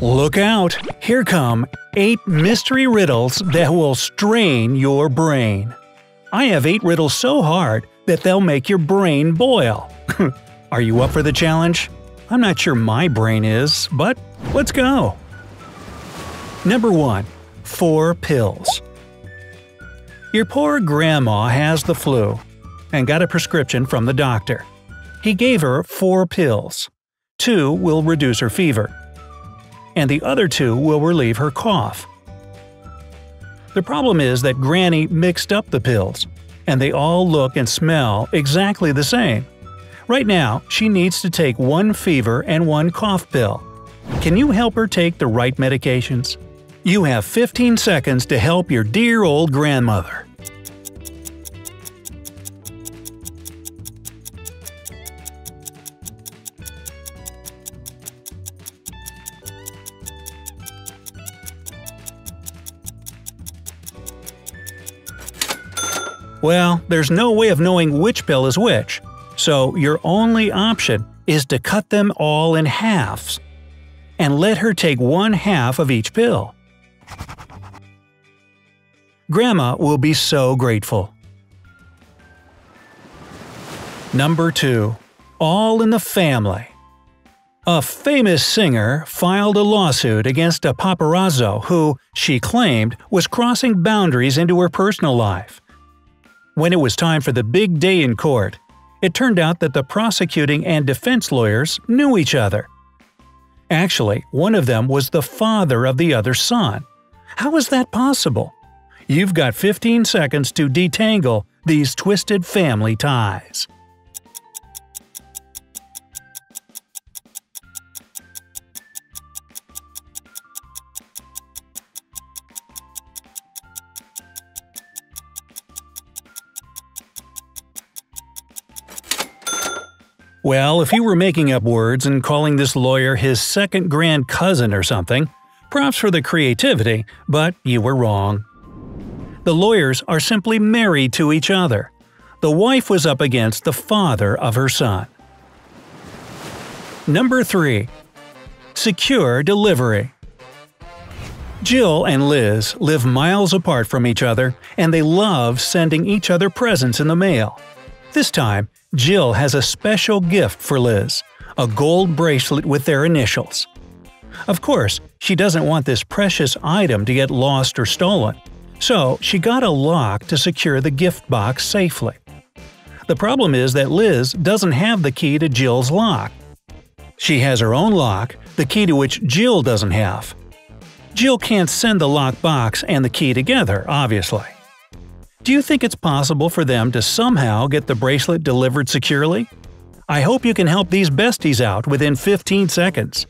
Look out! Here come 8 mystery riddles that will strain your brain. I have 8 riddles so hard that they'll make your brain boil. Are you up for the challenge? I'm not sure my brain is, but let's go! Number 1. 4 pills. Your poor grandma has the flu and got a prescription from the doctor. He gave her 4 pills. Two will reduce her fever, and the other two will relieve her cough. The problem is that Granny mixed up the pills, and they all look and smell exactly the same. Right now, she needs to take one fever and one cough pill. Can you help her take the right medications? You have 15 seconds to help your dear old grandmother. Well, there's no way of knowing which pill is which, so your only option is to cut them all in halves and let her take one half of each pill. Grandma will be so grateful. Number 2. All in the Family A famous singer filed a lawsuit against a paparazzo who, she claimed, was crossing boundaries into her personal life. When it was time for the big day in court, it turned out that the prosecuting and defense lawyers knew each other. Actually, one of them was the father of the other son. How is that possible? You've got 15 seconds to detangle these twisted family ties. Well, if you were making up words and calling this lawyer his second grand cousin or something, props for the creativity, but you were wrong. The lawyers are simply married to each other. The wife was up against the father of her son. Number 3. Secure Delivery Jill and Liz live miles apart from each other, and they love sending each other presents in the mail. This time, Jill has a special gift for Liz a gold bracelet with their initials. Of course, she doesn't want this precious item to get lost or stolen, so she got a lock to secure the gift box safely. The problem is that Liz doesn't have the key to Jill's lock. She has her own lock, the key to which Jill doesn't have. Jill can't send the lock box and the key together, obviously. Do you think it's possible for them to somehow get the bracelet delivered securely? I hope you can help these besties out within 15 seconds.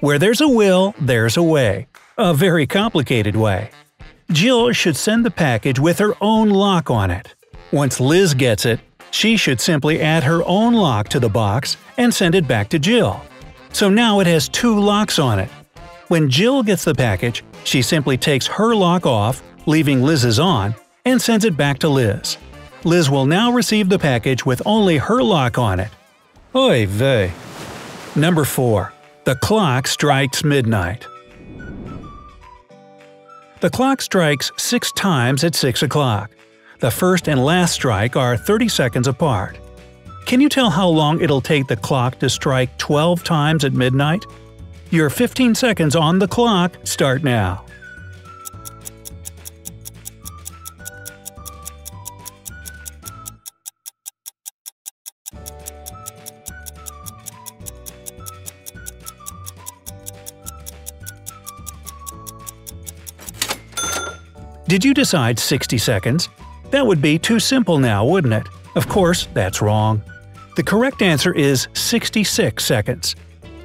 Where there's a will, there's a way. A very complicated way. Jill should send the package with her own lock on it. Once Liz gets it, she should simply add her own lock to the box and send it back to Jill. So now it has two locks on it. When Jill gets the package, she simply takes her lock off, leaving Liz's on, and sends it back to Liz. Liz will now receive the package with only her lock on it. Oy vey. Number 4. The clock strikes midnight. The clock strikes six times at 6 o'clock. The first and last strike are 30 seconds apart. Can you tell how long it'll take the clock to strike 12 times at midnight? Your 15 seconds on the clock start now. Did you decide 60 seconds? That would be too simple now, wouldn't it? Of course, that's wrong. The correct answer is 66 seconds.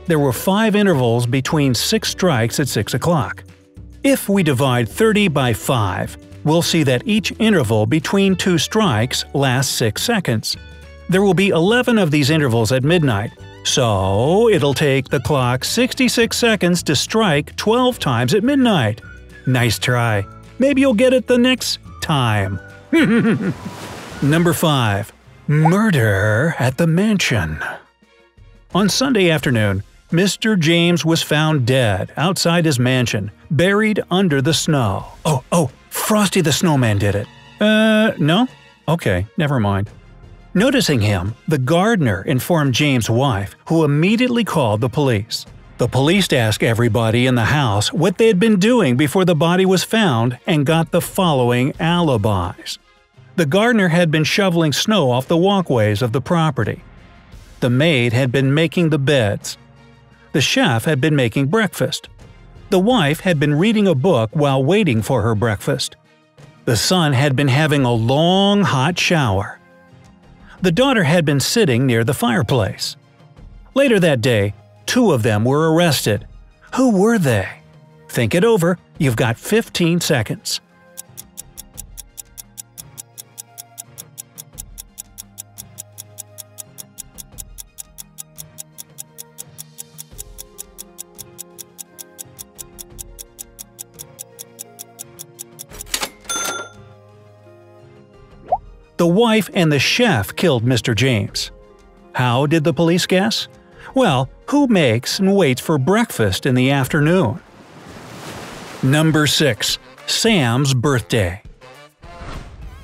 There were five intervals between six strikes at 6 o'clock. If we divide 30 by 5, we'll see that each interval between two strikes lasts 6 seconds. There will be 11 of these intervals at midnight, So, it'll take the clock 66 seconds to strike 12 times at midnight. Nice try. Maybe you'll get it the next time. Number 5. Murder at the Mansion On Sunday afternoon, Mr. James was found dead outside his mansion, buried under the snow. Oh, oh, Frosty the Snowman did it. Uh, no? Okay, never mind. Noticing him, the gardener informed James' wife, who immediately called the police. The police asked everybody in the house what they had been doing before the body was found and got the following alibis. The gardener had been shoveling snow off the walkways of the property. The maid had been making the beds. The chef had been making breakfast. The wife had been reading a book while waiting for her breakfast. The son had been having a long hot shower. The daughter had been sitting near the fireplace. Later that day, two of them were arrested. Who were they? Think it over, you've got 15 seconds. The wife and the chef killed Mr. James. How did the police guess? Well, who makes and waits for breakfast in the afternoon? Number 6. Sam's Birthday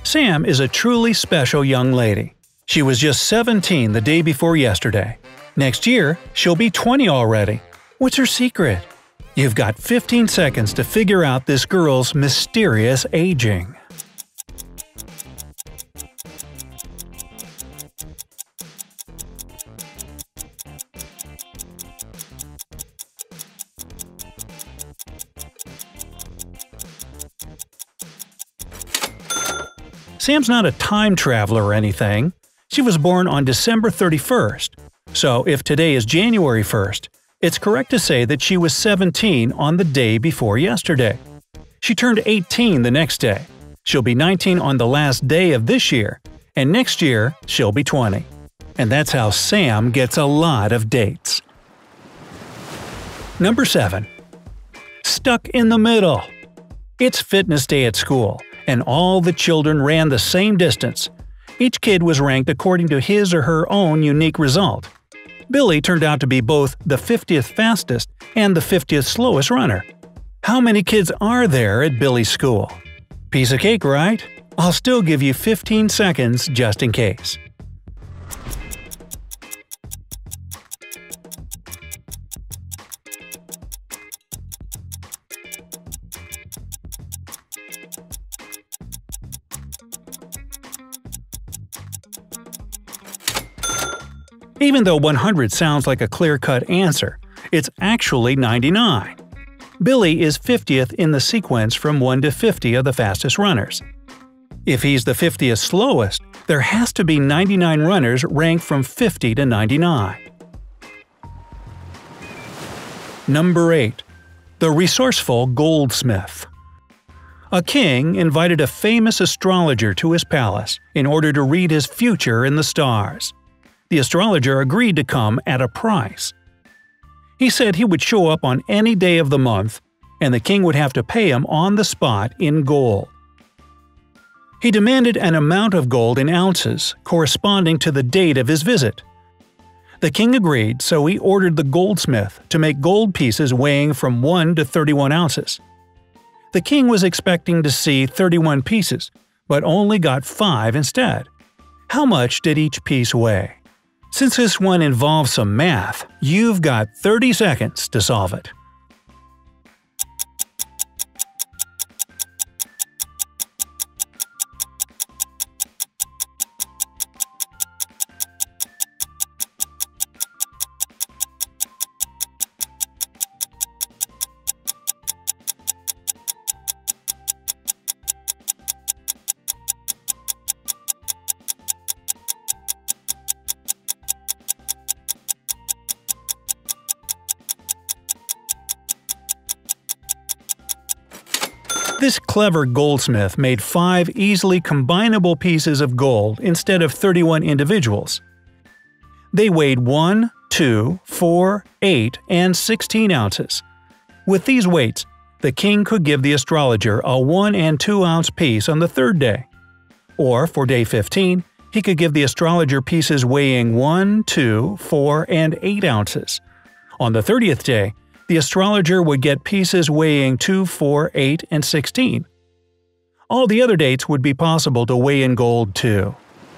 Sam is a truly special young lady. She was just 17 the day before yesterday. Next year, she'll be 20 already. What's her secret? You've got 15 seconds to figure out this girl's mysterious aging. Sam's not a time traveler or anything. She was born on December 31st. So if today is January 1st, it's correct to say that she was 17 on the day before yesterday. She turned 18 the next day. She'll be 19 on the last day of this year, and next year she'll be 20. And that's how Sam gets a lot of dates. Number 7. Stuck in the middle. It's fitness day at school, and all the children ran the same distance. Each kid was ranked according to his or her own unique result. Billy turned out to be both the 50th fastest and the 50th slowest runner. How many kids are there at Billy's school? Piece of cake, right? I'll still give you 15 seconds just in case. Even though 100 sounds like a clear cut answer, it's actually 99. Billy is 50th in the sequence from 1 to 50 of the fastest runners. If he's the 50th slowest, there has to be 99 runners ranked from 50 to 99. Number 8. The Resourceful Goldsmith A king invited a famous astrologer to his palace in order to read his future in the stars the astrologer agreed to come at a price. He said he would show up on any day of the month, and the king would have to pay him on the spot in gold. He demanded an amount of gold in ounces corresponding to the date of his visit. The king agreed, so he ordered the goldsmith to make gold pieces weighing from 1 to 31 ounces. The king was expecting to see 31 pieces, but only got 5 instead. How much did each piece weigh? Since this one involves some math, you've got 30 seconds to solve it. This clever goldsmith made five easily combinable pieces of gold instead of 31 individuals. They weighed 1, 2, 4, 8, and 16 ounces. With these weights, the king could give the astrologer a 1 and 2 ounce piece on the third day. Or, for day 15, he could give the astrologer pieces weighing 1, 2, 4, and 8 ounces. On the 30th day, the astrologer would get pieces weighing 2, 4, 8, and 16. All the other dates would be possible to weigh in gold too.